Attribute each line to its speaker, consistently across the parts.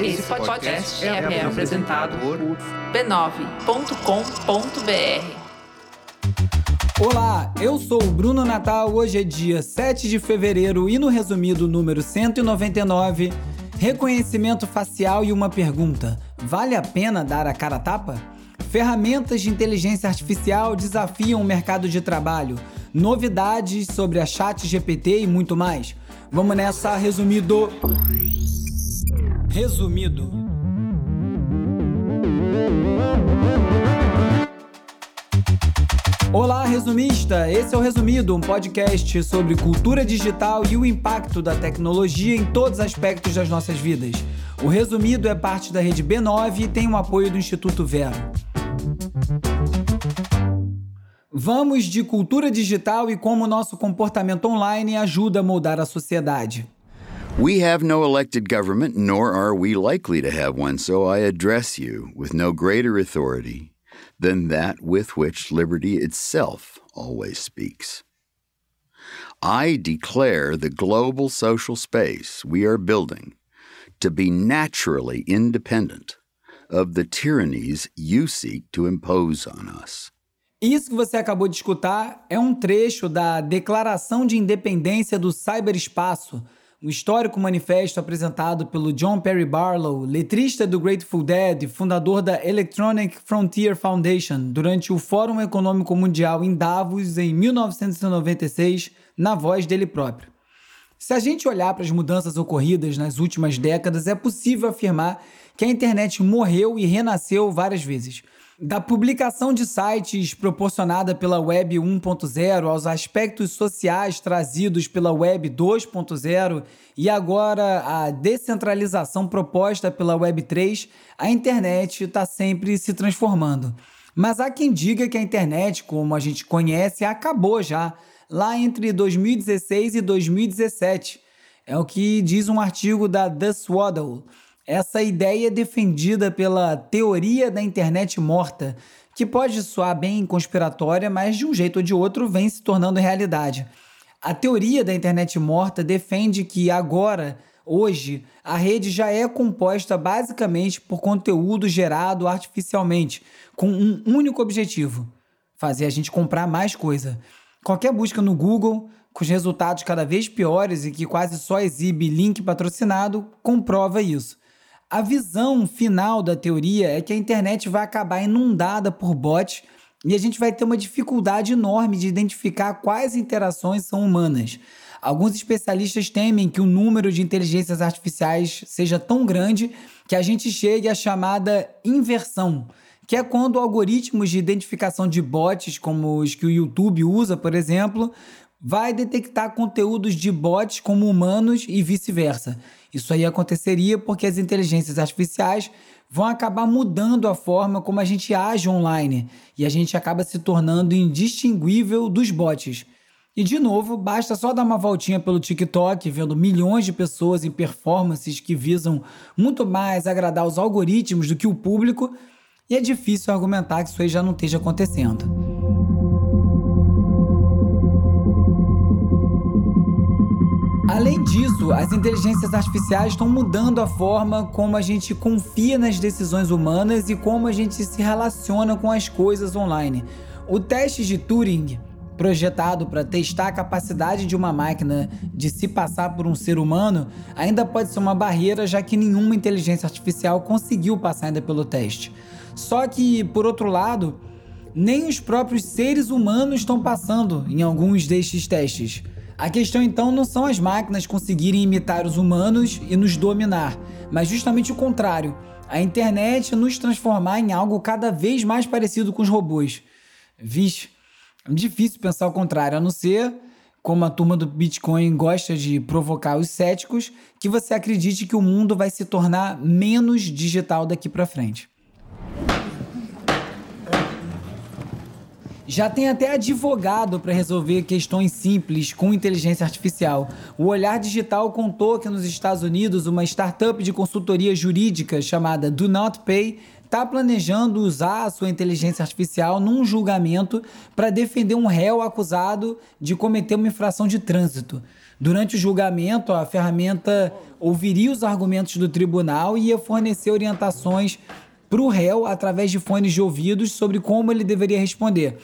Speaker 1: Esse podcast é, é apresentado por b9.com.br.
Speaker 2: Olá, eu sou o Bruno Natal. Hoje é dia 7 de fevereiro e no resumido número 199, reconhecimento facial e uma pergunta: vale a pena dar a cara a tapa? Ferramentas de inteligência artificial desafiam o mercado de trabalho. Novidades sobre a Chat GPT e muito mais. Vamos nessa, resumido. Resumido. Olá, resumista! Esse é o Resumido, um podcast sobre cultura digital e o impacto da tecnologia em todos os aspectos das nossas vidas. O Resumido é parte da rede B9 e tem o apoio do Instituto Vero. Vamos de cultura digital e como nosso comportamento online ajuda a moldar a sociedade.
Speaker 3: We have no elected government, nor are we likely to have one, so I address you with no greater authority than that with which liberty itself always speaks. I declare the global social space we are building to be naturally independent of the tyrannies you seek to impose on us.
Speaker 2: Isso que você acabou de escutar é um trecho da Declaração de Independência do Cyberespaço, um histórico manifesto apresentado pelo John Perry Barlow, letrista do Grateful Dead, fundador da Electronic Frontier Foundation, durante o Fórum Econômico Mundial em Davos em 1996, na voz dele próprio. Se a gente olhar para as mudanças ocorridas nas últimas décadas, é possível afirmar que a internet morreu e renasceu várias vezes. Da publicação de sites proporcionada pela Web 1.0 aos aspectos sociais trazidos pela Web 2.0 e agora a descentralização proposta pela Web 3, a internet está sempre se transformando. Mas há quem diga que a internet, como a gente conhece, acabou já, lá entre 2016 e 2017. É o que diz um artigo da The Swaddle. Essa ideia é defendida pela teoria da internet morta, que pode soar bem conspiratória, mas de um jeito ou de outro vem se tornando realidade. A teoria da internet morta defende que agora, hoje, a rede já é composta basicamente por conteúdo gerado artificialmente, com um único objetivo: fazer a gente comprar mais coisa. Qualquer busca no Google, com os resultados cada vez piores e que quase só exibe link patrocinado, comprova isso. A visão final da teoria é que a internet vai acabar inundada por bots e a gente vai ter uma dificuldade enorme de identificar quais interações são humanas. Alguns especialistas temem que o número de inteligências artificiais seja tão grande que a gente chegue à chamada inversão, que é quando algoritmos de identificação de bots, como os que o YouTube usa, por exemplo, vai detectar conteúdos de bots como humanos e vice-versa. Isso aí aconteceria porque as inteligências artificiais vão acabar mudando a forma como a gente age online e a gente acaba se tornando indistinguível dos bots. E de novo, basta só dar uma voltinha pelo TikTok, vendo milhões de pessoas em performances que visam muito mais agradar os algoritmos do que o público, e é difícil argumentar que isso aí já não esteja acontecendo. Além disso, as inteligências artificiais estão mudando a forma como a gente confia nas decisões humanas e como a gente se relaciona com as coisas online. O teste de Turing, projetado para testar a capacidade de uma máquina de se passar por um ser humano, ainda pode ser uma barreira, já que nenhuma inteligência artificial conseguiu passar ainda pelo teste. Só que, por outro lado, nem os próprios seres humanos estão passando em alguns destes testes. A questão então não são as máquinas conseguirem imitar os humanos e nos dominar, mas justamente o contrário. A internet nos transformar em algo cada vez mais parecido com os robôs. Vixe, é difícil pensar o contrário, a não ser, como a turma do Bitcoin gosta de provocar os céticos, que você acredite que o mundo vai se tornar menos digital daqui para frente. Já tem até advogado para resolver questões simples com inteligência artificial. O Olhar Digital contou que nos Estados Unidos uma startup de consultoria jurídica chamada Do Not Pay está planejando usar a sua inteligência artificial num julgamento para defender um réu acusado de cometer uma infração de trânsito. Durante o julgamento, a ferramenta ouviria os argumentos do tribunal e ia fornecer orientações para o réu através de fones de ouvidos sobre como ele deveria responder.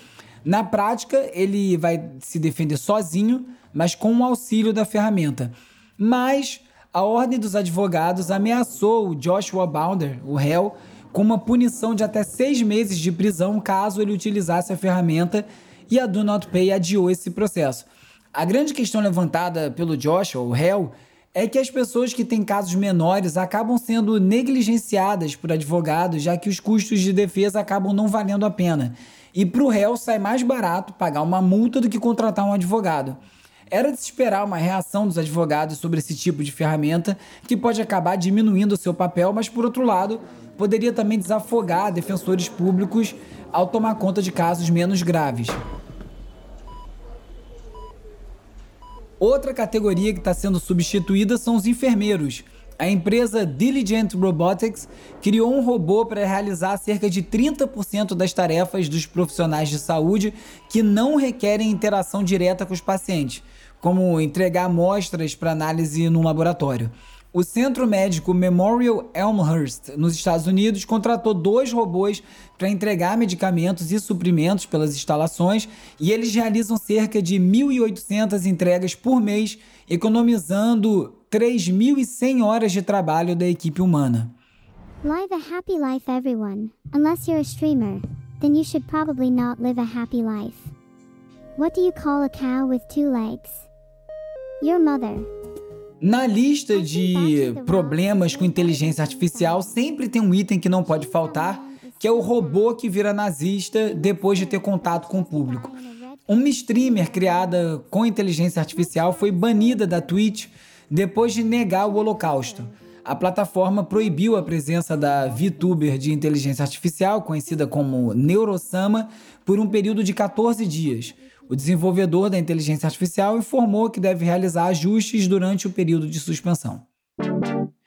Speaker 2: Na prática, ele vai se defender sozinho, mas com o auxílio da ferramenta. Mas a Ordem dos Advogados ameaçou o Joshua Bounder, o réu, com uma punição de até seis meses de prisão caso ele utilizasse a ferramenta e a Do Not Pay adiou esse processo. A grande questão levantada pelo Joshua, o réu, é que as pessoas que têm casos menores acabam sendo negligenciadas por advogados, já que os custos de defesa acabam não valendo a pena. E para o réu sai mais barato pagar uma multa do que contratar um advogado. Era de se esperar uma reação dos advogados sobre esse tipo de ferramenta, que pode acabar diminuindo o seu papel, mas por outro lado, poderia também desafogar defensores públicos ao tomar conta de casos menos graves. Outra categoria que está sendo substituída são os enfermeiros. A empresa Diligent Robotics criou um robô para realizar cerca de 30% das tarefas dos profissionais de saúde que não requerem interação direta com os pacientes como entregar amostras para análise num laboratório. O Centro Médico Memorial Elmhurst, nos Estados Unidos, contratou dois robôs para entregar medicamentos e suprimentos pelas instalações e eles realizam cerca de 1.800 entregas por mês, economizando 3.100 horas de trabalho da equipe humana.
Speaker 4: Live a happy life, everyone. Unless you're a streamer, then you should probably not live a happy life. What do you call a cow with two legs? Your mother.
Speaker 2: Na lista de problemas com inteligência artificial, sempre tem um item que não pode faltar, que é o robô que vira nazista depois de ter contato com o público. Uma streamer criada com inteligência artificial foi banida da Twitch depois de negar o Holocausto. A plataforma proibiu a presença da VTuber de inteligência artificial, conhecida como Neurosama, por um período de 14 dias. O desenvolvedor da inteligência artificial informou que deve realizar ajustes durante o período de suspensão.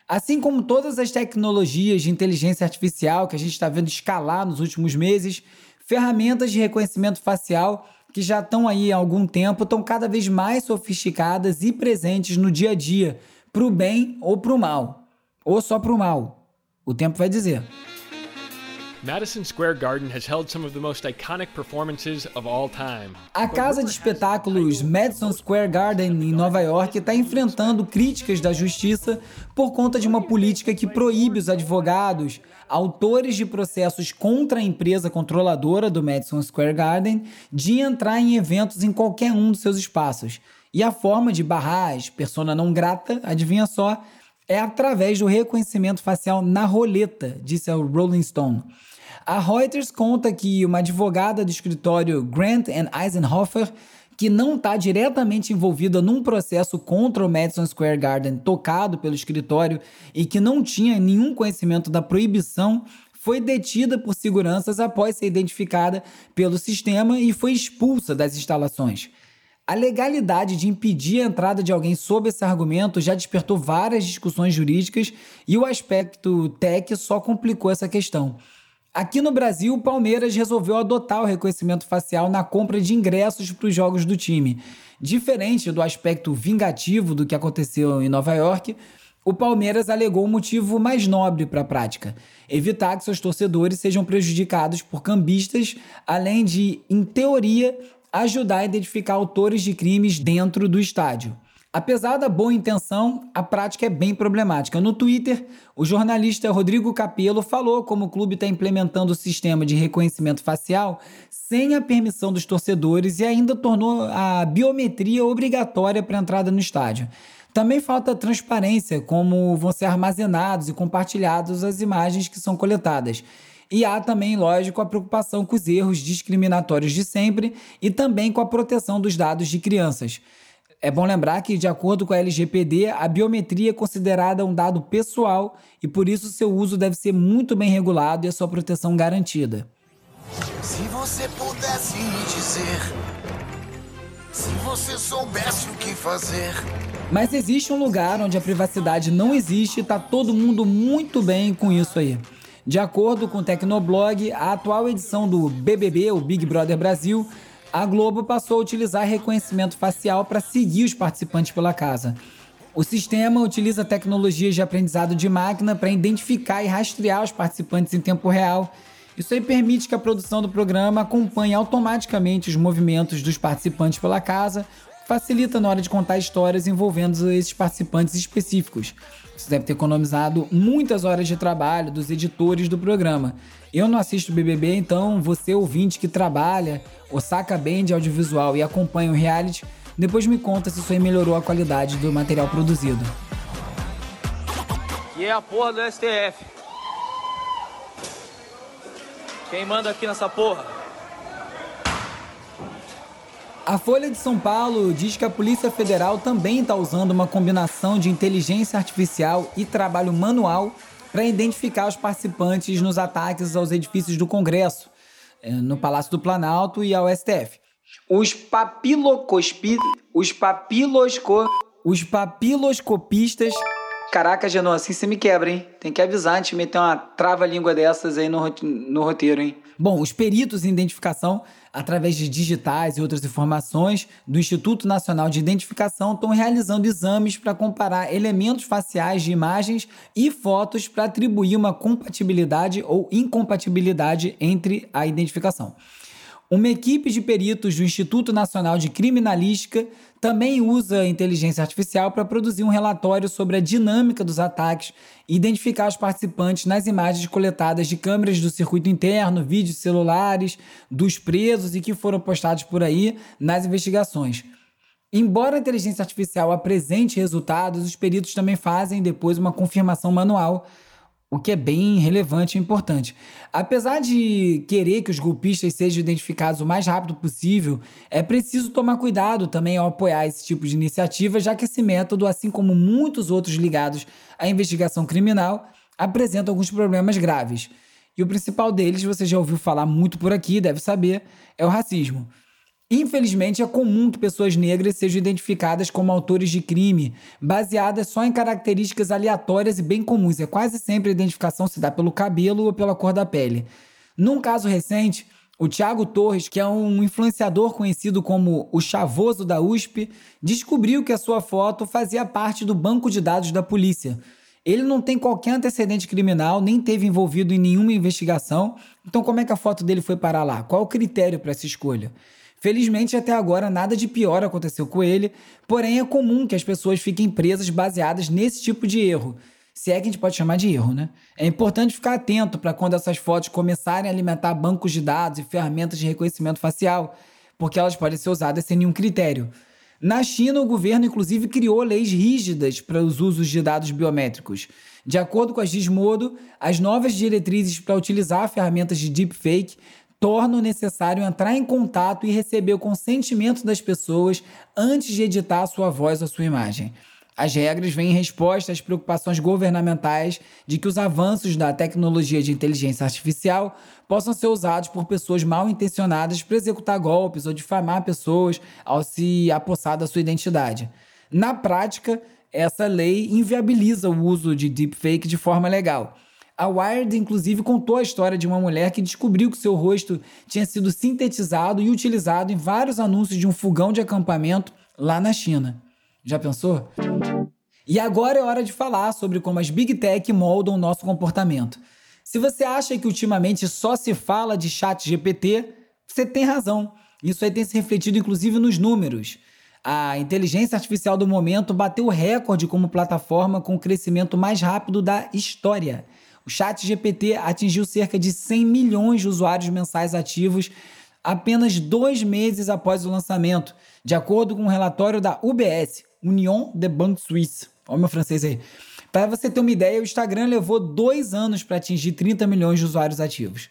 Speaker 2: Assim como todas as tecnologias de inteligência artificial que a gente está vendo escalar nos últimos meses, ferramentas de reconhecimento facial que já estão aí há algum tempo estão cada vez mais sofisticadas e presentes no dia a dia, para o bem ou para o mal, ou só para o mal. O tempo vai dizer.
Speaker 5: Madison Square Garden has held some of the most iconic performances of all time.
Speaker 2: A casa de espetáculos Madison Square Garden em Nova York está enfrentando críticas da justiça por conta de uma política que proíbe os advogados, autores de processos contra a empresa controladora do Madison Square Garden, de entrar em eventos em qualquer um dos seus espaços. E a forma de barrar as persona não grata, adivinha só, é através do reconhecimento facial na roleta, disse a Rolling Stone. A Reuters conta que uma advogada do escritório Grant Eisenhofer, que não está diretamente envolvida num processo contra o Madison Square Garden tocado pelo escritório e que não tinha nenhum conhecimento da proibição, foi detida por seguranças após ser identificada pelo sistema e foi expulsa das instalações. A legalidade de impedir a entrada de alguém sob esse argumento já despertou várias discussões jurídicas e o aspecto tech só complicou essa questão. Aqui no Brasil, o Palmeiras resolveu adotar o reconhecimento facial na compra de ingressos para os jogos do time. Diferente do aspecto vingativo do que aconteceu em Nova York, o Palmeiras alegou um motivo mais nobre para a prática: evitar que seus torcedores sejam prejudicados por cambistas, além de, em teoria, ajudar a identificar autores de crimes dentro do estádio. Apesar da boa intenção, a prática é bem problemática. No Twitter, o jornalista Rodrigo Capello falou como o clube está implementando o sistema de reconhecimento facial sem a permissão dos torcedores e ainda tornou a biometria obrigatória para entrada no estádio. Também falta transparência, como vão ser armazenados e compartilhados as imagens que são coletadas. E há também, lógico, a preocupação com os erros discriminatórios de sempre e também com a proteção dos dados de crianças. É bom lembrar que, de acordo com a LGPD, a biometria é considerada um dado pessoal e por isso seu uso deve ser muito bem regulado e a sua proteção garantida. Se você pudesse dizer, se você soubesse o que fazer. Mas existe um lugar onde a privacidade não existe e está todo mundo muito bem com isso aí. De acordo com o Tecnoblog, a atual edição do BBB, o Big Brother Brasil, a Globo passou a utilizar reconhecimento facial para seguir os participantes pela casa. O sistema utiliza tecnologias de aprendizado de máquina para identificar e rastrear os participantes em tempo real. Isso aí permite que a produção do programa acompanhe automaticamente os movimentos dos participantes pela casa, facilita na hora de contar histórias envolvendo esses participantes específicos. Você deve ter economizado muitas horas de trabalho dos editores do programa. Eu não assisto BBB, então você ouvinte que trabalha ou saca bem de audiovisual e acompanha o reality, depois me conta se isso aí melhorou a qualidade do material produzido.
Speaker 6: E é a porra do STF. Quem manda aqui nessa porra?
Speaker 2: A Folha de São Paulo diz que a Polícia Federal também está usando uma combinação de inteligência artificial e trabalho manual para identificar os participantes nos ataques aos edifícios do Congresso, eh, no Palácio do Planalto e ao STF. Os papilocospi... Os papilosco... Os papiloscopistas... Caraca, Genon, assim você me quebra, hein? Tem que avisar antes de meter uma trava-língua dessas aí no, no roteiro, hein? Bom, os peritos em identificação, através de digitais e outras informações do Instituto Nacional de Identificação, estão realizando exames para comparar elementos faciais de imagens e fotos para atribuir uma compatibilidade ou incompatibilidade entre a identificação. Uma equipe de peritos do Instituto Nacional de Criminalística também usa inteligência artificial para produzir um relatório sobre a dinâmica dos ataques e identificar os participantes nas imagens coletadas de câmeras do circuito interno, vídeos celulares dos presos e que foram postados por aí nas investigações. Embora a inteligência artificial apresente resultados, os peritos também fazem depois uma confirmação manual o que é bem relevante e importante. Apesar de querer que os golpistas sejam identificados o mais rápido possível, é preciso tomar cuidado também ao apoiar esse tipo de iniciativa, já que esse método, assim como muitos outros ligados à investigação criminal, apresenta alguns problemas graves. E o principal deles, você já ouviu falar muito por aqui, deve saber, é o racismo. Infelizmente, é comum que pessoas negras sejam identificadas como autores de crime, baseadas só em características aleatórias e bem comuns. É quase sempre a identificação se dá pelo cabelo ou pela cor da pele. Num caso recente, o Tiago Torres, que é um influenciador conhecido como o Chavoso da USP, descobriu que a sua foto fazia parte do banco de dados da polícia. Ele não tem qualquer antecedente criminal, nem teve envolvido em nenhuma investigação. Então, como é que a foto dele foi parar lá? Qual o critério para essa escolha? Felizmente, até agora, nada de pior aconteceu com ele, porém é comum que as pessoas fiquem presas baseadas nesse tipo de erro. Se é que a gente pode chamar de erro, né? É importante ficar atento para quando essas fotos começarem a alimentar bancos de dados e ferramentas de reconhecimento facial, porque elas podem ser usadas sem nenhum critério. Na China, o governo inclusive criou leis rígidas para os usos de dados biométricos. De acordo com a Gizmodo, as novas diretrizes para utilizar ferramentas de deepfake tornam necessário entrar em contato e receber o consentimento das pessoas antes de editar a sua voz ou sua imagem. As regras vêm em resposta às preocupações governamentais de que os avanços da tecnologia de inteligência artificial possam ser usados por pessoas mal intencionadas para executar golpes ou difamar pessoas ao se apossar da sua identidade. Na prática, essa lei inviabiliza o uso de deepfake de forma legal. A Wired, inclusive, contou a história de uma mulher que descobriu que seu rosto tinha sido sintetizado e utilizado em vários anúncios de um fogão de acampamento lá na China. Já pensou? E agora é hora de falar sobre como as Big Tech moldam o nosso comportamento. Se você acha que ultimamente só se fala de chat GPT, você tem razão. Isso aí tem se refletido inclusive nos números. A inteligência artificial do momento bateu o recorde como plataforma com o crescimento mais rápido da história. O Chat GPT atingiu cerca de 100 milhões de usuários mensais ativos apenas dois meses após o lançamento, de acordo com um relatório da UBS, Union de Banque Suisse. Olha o meu francês aí. Para você ter uma ideia, o Instagram levou dois anos para atingir 30 milhões de usuários ativos.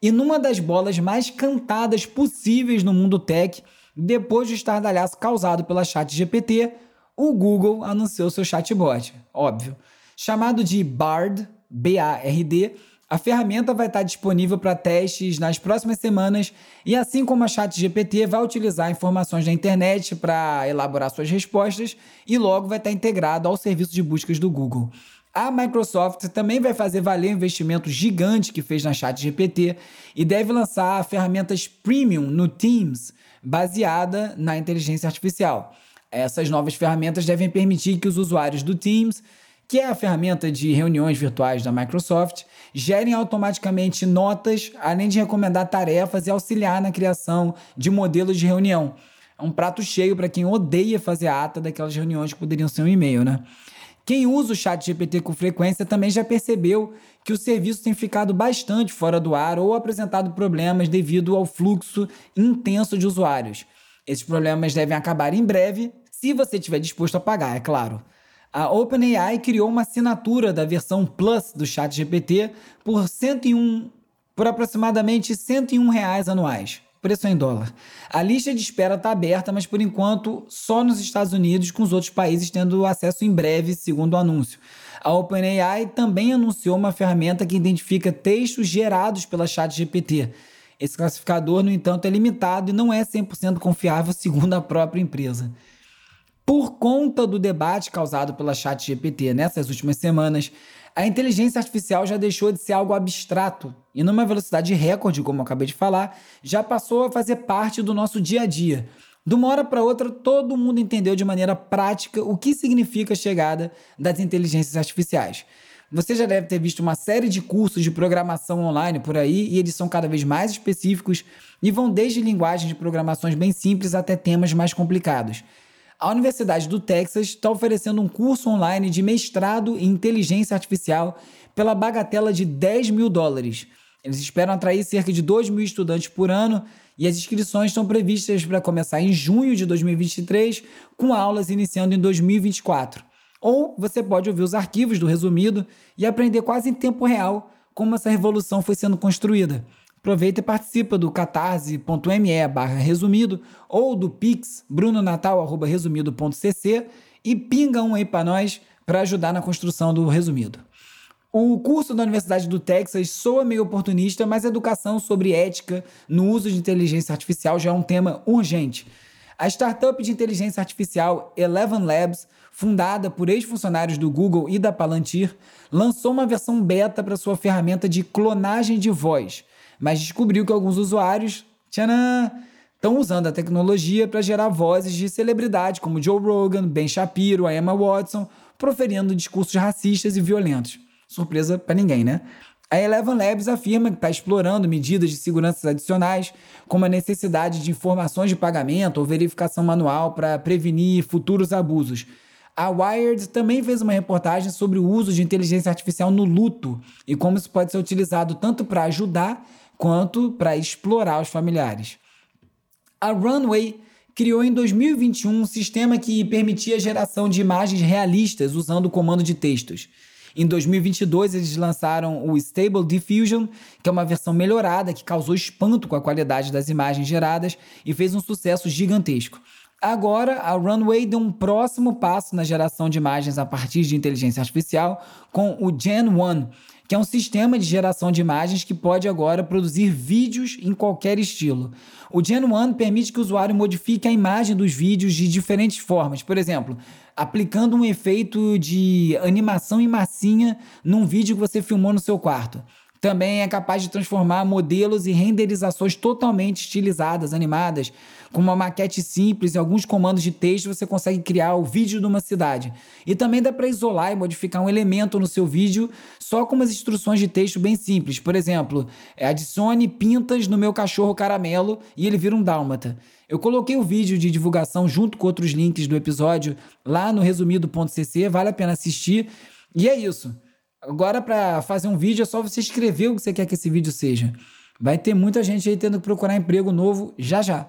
Speaker 2: E numa das bolas mais cantadas possíveis no mundo tech, depois do estardalhaço causado pela Chat GPT, o Google anunciou seu chatbot, óbvio. Chamado de Bard, BARD, a ferramenta vai estar disponível para testes nas próximas semanas e, assim como a ChatGPT, vai utilizar informações da internet para elaborar suas respostas e logo vai estar integrado ao serviço de buscas do Google. A Microsoft também vai fazer valer o investimento gigante que fez na ChatGPT e deve lançar ferramentas premium no Teams, baseada na inteligência artificial. Essas novas ferramentas devem permitir que os usuários do Teams, que é a ferramenta de reuniões virtuais da Microsoft, gerem automaticamente notas, além de recomendar tarefas e auxiliar na criação de modelos de reunião. É um prato cheio para quem odeia fazer ata daquelas reuniões que poderiam ser um e-mail, né? Quem usa o chat GPT com frequência também já percebeu que o serviço tem ficado bastante fora do ar ou apresentado problemas devido ao fluxo intenso de usuários. Esses problemas devem acabar em breve, se você estiver disposto a pagar, é claro. A OpenAI criou uma assinatura da versão Plus do Chat GPT por 101 por aproximadamente 101 reais anuais preço em dólar. A lista de espera está aberta, mas por enquanto só nos Estados Unidos, com os outros países tendo acesso em breve, segundo o anúncio. A OpenAI também anunciou uma ferramenta que identifica textos gerados pela ChatGPT. Esse classificador, no entanto, é limitado e não é 100% confiável, segundo a própria empresa. Por conta do debate causado pela ChatGPT nessas últimas semanas, a inteligência artificial já deixou de ser algo abstrato e, numa velocidade recorde, como eu acabei de falar, já passou a fazer parte do nosso dia a dia. De uma hora para outra, todo mundo entendeu de maneira prática o que significa a chegada das inteligências artificiais. Você já deve ter visto uma série de cursos de programação online por aí e eles são cada vez mais específicos e vão desde linguagens de programações bem simples até temas mais complicados a Universidade do Texas está oferecendo um curso online de mestrado em inteligência artificial pela bagatela de 10 mil dólares. Eles esperam atrair cerca de 2 mil estudantes por ano e as inscrições estão previstas para começar em junho de 2023, com aulas iniciando em 2024. Ou você pode ouvir os arquivos do resumido e aprender quase em tempo real como essa revolução foi sendo construída. Aproveita e participa do catarse.me barra resumido ou do pix brunonatal.resumido.cc e pinga um aí para nós para ajudar na construção do resumido. O curso da Universidade do Texas soa meio oportunista, mas educação sobre ética no uso de inteligência artificial já é um tema urgente. A startup de inteligência artificial Eleven Labs, fundada por ex-funcionários do Google e da Palantir, lançou uma versão beta para sua ferramenta de clonagem de voz mas descobriu que alguns usuários estão usando a tecnologia para gerar vozes de celebridade como Joe Rogan, Ben Shapiro, a Emma Watson, proferindo discursos racistas e violentos. Surpresa para ninguém, né? A Eleven Labs afirma que está explorando medidas de segurança adicionais, como a necessidade de informações de pagamento ou verificação manual para prevenir futuros abusos. A Wired também fez uma reportagem sobre o uso de inteligência artificial no luto e como isso pode ser utilizado tanto para ajudar quanto para explorar os familiares. A Runway criou em 2021 um sistema que permitia a geração de imagens realistas usando o comando de textos. Em 2022, eles lançaram o Stable Diffusion, que é uma versão melhorada que causou espanto com a qualidade das imagens geradas e fez um sucesso gigantesco. Agora, a Runway deu um próximo passo na geração de imagens a partir de inteligência artificial com o Gen 1, que é um sistema de geração de imagens que pode agora produzir vídeos em qualquer estilo. O Gen 1 permite que o usuário modifique a imagem dos vídeos de diferentes formas. Por exemplo, aplicando um efeito de animação em massinha num vídeo que você filmou no seu quarto. Também é capaz de transformar modelos e renderizações totalmente estilizadas, animadas, com uma maquete simples e alguns comandos de texto você consegue criar o vídeo de uma cidade. E também dá para isolar e modificar um elemento no seu vídeo só com umas instruções de texto bem simples. Por exemplo, adicione pintas no meu cachorro caramelo e ele vira um dálmata. Eu coloquei o vídeo de divulgação junto com outros links do episódio lá no resumido.cc, vale a pena assistir. E é isso. Agora, para fazer um vídeo, é só você escrever o que você quer que esse vídeo seja. Vai ter muita gente aí tendo que procurar emprego novo já já.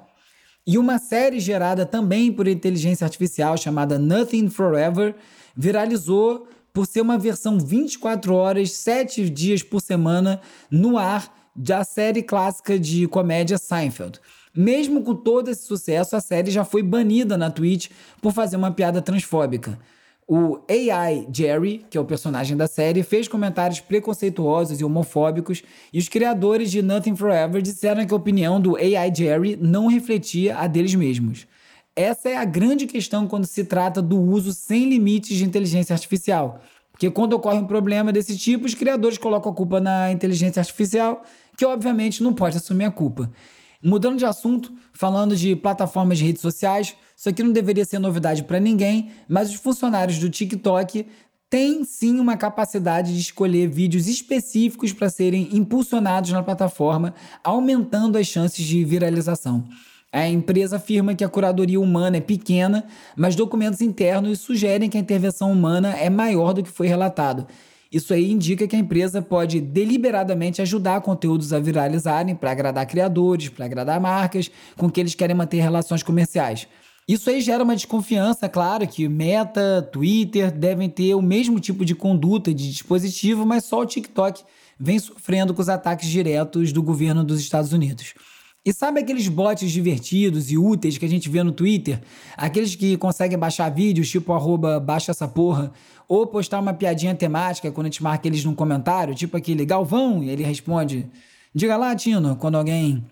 Speaker 2: E uma série gerada também por inteligência artificial chamada Nothing Forever viralizou por ser uma versão 24 horas, 7 dias por semana no ar da série clássica de comédia Seinfeld. Mesmo com todo esse sucesso, a série já foi banida na Twitch por fazer uma piada transfóbica. O AI Jerry, que é o personagem da série, fez comentários preconceituosos e homofóbicos, e os criadores de Nothing Forever disseram que a opinião do AI Jerry não refletia a deles mesmos. Essa é a grande questão quando se trata do uso sem limites de inteligência artificial. Porque quando ocorre um problema desse tipo, os criadores colocam a culpa na inteligência artificial, que obviamente não pode assumir a culpa. Mudando de assunto, falando de plataformas de redes sociais, isso aqui não deveria ser novidade para ninguém, mas os funcionários do TikTok têm sim uma capacidade de escolher vídeos específicos para serem impulsionados na plataforma, aumentando as chances de viralização. A empresa afirma que a curadoria humana é pequena, mas documentos internos sugerem que a intervenção humana é maior do que foi relatado. Isso aí indica que a empresa pode deliberadamente ajudar conteúdos a viralizarem para agradar criadores, para agradar marcas com que eles querem manter relações comerciais. Isso aí gera uma desconfiança, claro, que Meta, Twitter devem ter o mesmo tipo de conduta de dispositivo, mas só o TikTok vem sofrendo com os ataques diretos do governo dos Estados Unidos. E sabe aqueles bots divertidos e úteis que a gente vê no Twitter? Aqueles que conseguem baixar vídeos, tipo arroba baixa essa porra, ou postar uma piadinha temática quando a gente marca eles num comentário, tipo aquele Galvão, e ele responde: Diga lá, Tino, quando alguém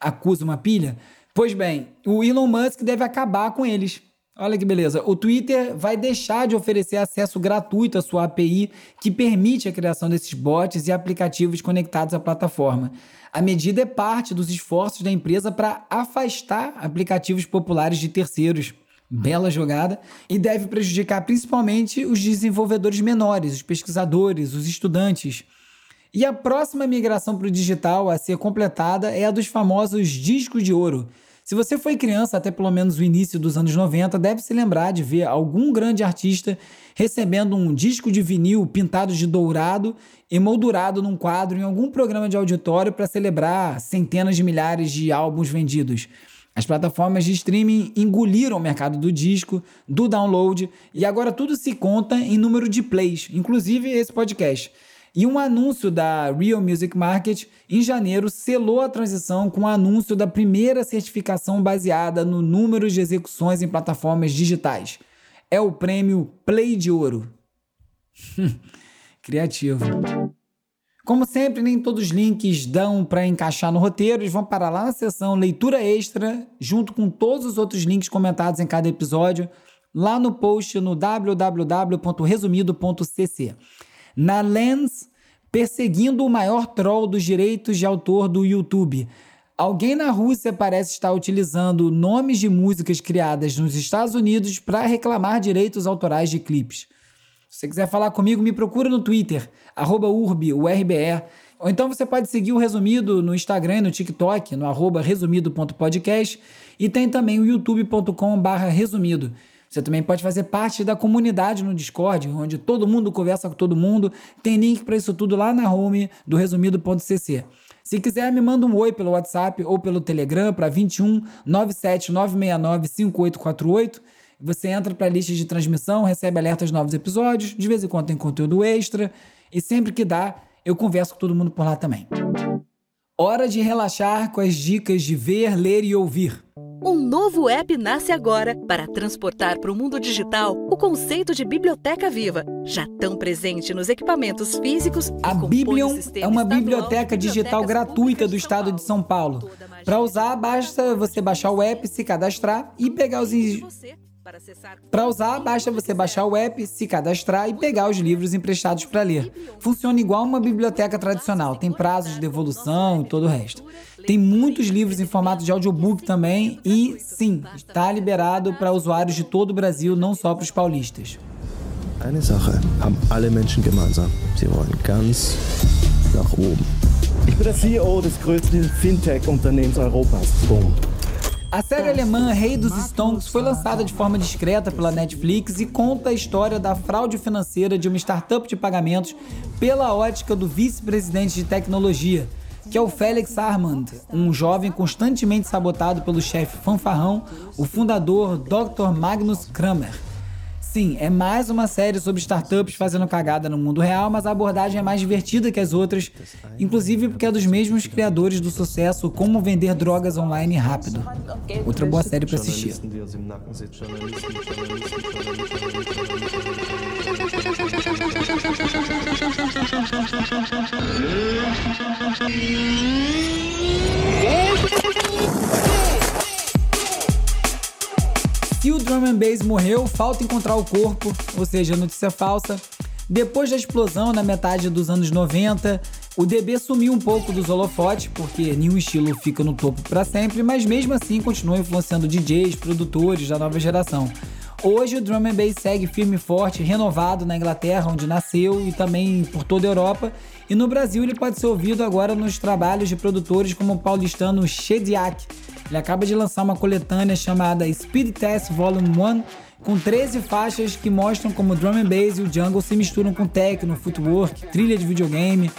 Speaker 2: acusa uma pilha. Pois bem, o Elon Musk deve acabar com eles. Olha que beleza. O Twitter vai deixar de oferecer acesso gratuito à sua API, que permite a criação desses bots e aplicativos conectados à plataforma. A medida é parte dos esforços da empresa para afastar aplicativos populares de terceiros. Bela jogada. E deve prejudicar principalmente os desenvolvedores menores, os pesquisadores, os estudantes. E a próxima migração para o digital a ser completada é a dos famosos discos de ouro. Se você foi criança até pelo menos o início dos anos 90, deve se lembrar de ver algum grande artista recebendo um disco de vinil pintado de dourado emoldurado num quadro em algum programa de auditório para celebrar centenas de milhares de álbuns vendidos. As plataformas de streaming engoliram o mercado do disco, do download, e agora tudo se conta em número de plays, inclusive esse podcast. E um anúncio da Real Music Market em janeiro selou a transição com o anúncio da primeira certificação baseada no número de execuções em plataformas digitais. É o prêmio Play de Ouro. Criativo. Como sempre, nem todos os links dão para encaixar no roteiro, eles vão parar lá na seção leitura extra, junto com todos os outros links comentados em cada episódio, lá no post no www.resumido.cc. Na Lens, perseguindo o maior troll dos direitos de autor do YouTube. Alguém na Rússia parece estar utilizando nomes de músicas criadas nos Estados Unidos para reclamar direitos autorais de clipes. Se você quiser falar comigo, me procura no Twitter, urbe. Ou então você pode seguir o Resumido no Instagram e no TikTok, no arroba resumido.podcast. E tem também o youtube.com resumido. Você também pode fazer parte da comunidade no Discord, onde todo mundo conversa com todo mundo. Tem link para isso tudo lá na home do resumido.cc. Se quiser, me manda um oi pelo WhatsApp ou pelo Telegram para 21 97 969 5848 você entra para a lista de transmissão, recebe alertas de novos episódios, de vez em quando tem conteúdo extra, e sempre que dá, eu converso com todo mundo por lá também. Hora de relaxar com as dicas de ver, ler e ouvir.
Speaker 7: Um novo app nasce agora para transportar para o mundo digital o conceito de biblioteca viva, já tão presente nos equipamentos físicos.
Speaker 2: A Biblion é uma biblioteca digital gratuita do estado de São Paulo. Para usar, basta você baixar o app, se cadastrar e pegar os para usar, basta você baixar o app, se cadastrar e pegar os livros emprestados para ler. Funciona igual uma biblioteca tradicional, tem prazos de devolução e todo o resto. Tem muitos livros em formato de audiobook também e, sim, está liberado para usuários de todo o Brasil, não só para os paulistas.
Speaker 8: Eine Sache haben alle Menschen gemeinsam. Sie wollen ganz nach oben.
Speaker 9: Ich bin der CEO des größten Fintech-Unternehmens Europas. Boom.
Speaker 2: A série alemã Rei dos Stonks foi lançada de forma discreta pela Netflix e conta a história da fraude financeira de uma startup de pagamentos pela ótica do vice-presidente de tecnologia, que é o Felix Armand, um jovem constantemente sabotado pelo chefe fanfarrão, o fundador Dr. Magnus Kramer. Sim, é mais uma série sobre startups fazendo cagada no mundo real, mas a abordagem é mais divertida que as outras, inclusive porque é dos mesmos criadores do sucesso Como Vender Drogas Online Rápido. Outra boa série para assistir. Drum and bass morreu, falta encontrar o corpo, ou seja, notícia falsa. Depois da explosão na metade dos anos 90, o DB sumiu um pouco dos holofotes, porque nenhum estilo fica no topo para sempre, mas mesmo assim continua influenciando DJs, produtores da nova geração. Hoje o drum and bass segue firme e forte, renovado na Inglaterra, onde nasceu, e também por toda a Europa. E no Brasil ele pode ser ouvido agora nos trabalhos de produtores como o paulistano Shediak. Ele acaba de lançar uma coletânea chamada Speed Test Volume 1, com 13 faixas que mostram como o drum and bass e o jungle se misturam com techno, footwork, trilha de videogame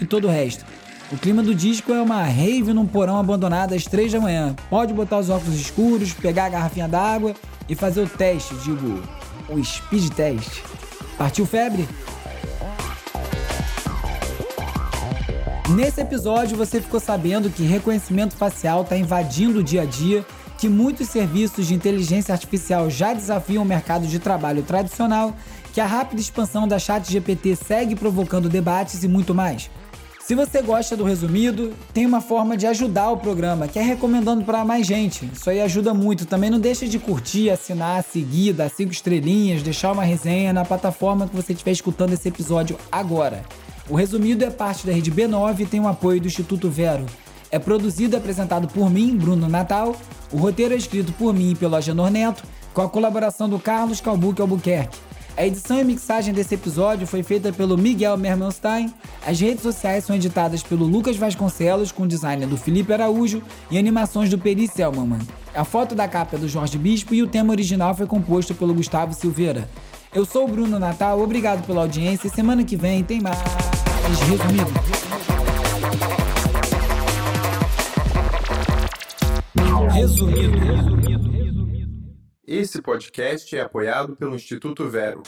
Speaker 2: e todo o resto. O clima do disco é uma rave num porão abandonado às 3 da manhã. Pode botar os óculos escuros, pegar a garrafinha d'água e fazer o teste, digo, o speed test. Partiu febre? Nesse episódio você ficou sabendo que reconhecimento facial está invadindo o dia a dia que muitos serviços de inteligência artificial já desafiam o mercado de trabalho tradicional, que a rápida expansão da ChatGPT segue provocando debates e muito mais. Se você gosta do resumido, tem uma forma de ajudar o programa, que é recomendando para mais gente. Isso aí ajuda muito. Também não deixe de curtir, assinar, seguir, dar cinco estrelinhas, deixar uma resenha na plataforma que você estiver escutando esse episódio agora. O resumido é parte da rede B9 e tem o apoio do Instituto Vero. É produzido e apresentado por mim, Bruno Natal. O roteiro é escrito por mim e pelo Agenor Neto, com a colaboração do Carlos Calbuque Albuquerque. A edição e mixagem desse episódio foi feita pelo Miguel Mermelstein. As redes sociais são editadas pelo Lucas Vasconcelos, com design do Felipe Araújo e animações do Peri Selmanman. A foto da capa é do Jorge Bispo e o tema original foi composto pelo Gustavo Silveira. Eu sou o Bruno Natal, obrigado pela audiência e semana que vem tem mais Resumido, resumido,
Speaker 10: resumido. Esse podcast é apoiado pelo Instituto Vero.